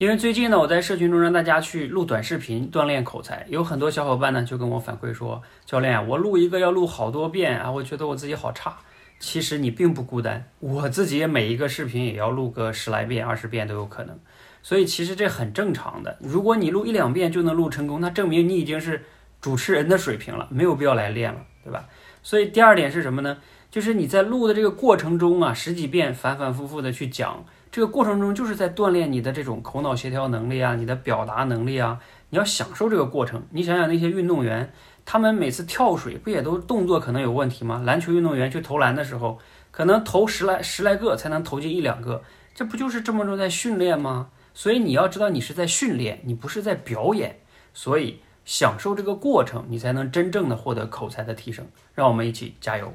因为最近呢，我在社群中让大家去录短视频锻炼口才，有很多小伙伴呢就跟我反馈说，教练，我录一个要录好多遍啊，我觉得我自己好差。其实你并不孤单，我自己每一个视频也要录个十来遍、二十遍都有可能，所以其实这很正常的。如果你录一两遍就能录成功，那证明你已经是主持人的水平了，没有必要来练了，对吧？所以第二点是什么呢？就是你在录的这个过程中啊，十几遍反反复复的去讲。这个过程中就是在锻炼你的这种口脑协调能力啊，你的表达能力啊，你要享受这个过程。你想想那些运动员，他们每次跳水不也都动作可能有问题吗？篮球运动员去投篮的时候，可能投十来十来个才能投进一两个，这不就是这么着在训练吗？所以你要知道你是在训练，你不是在表演。所以享受这个过程，你才能真正的获得口才的提升。让我们一起加油。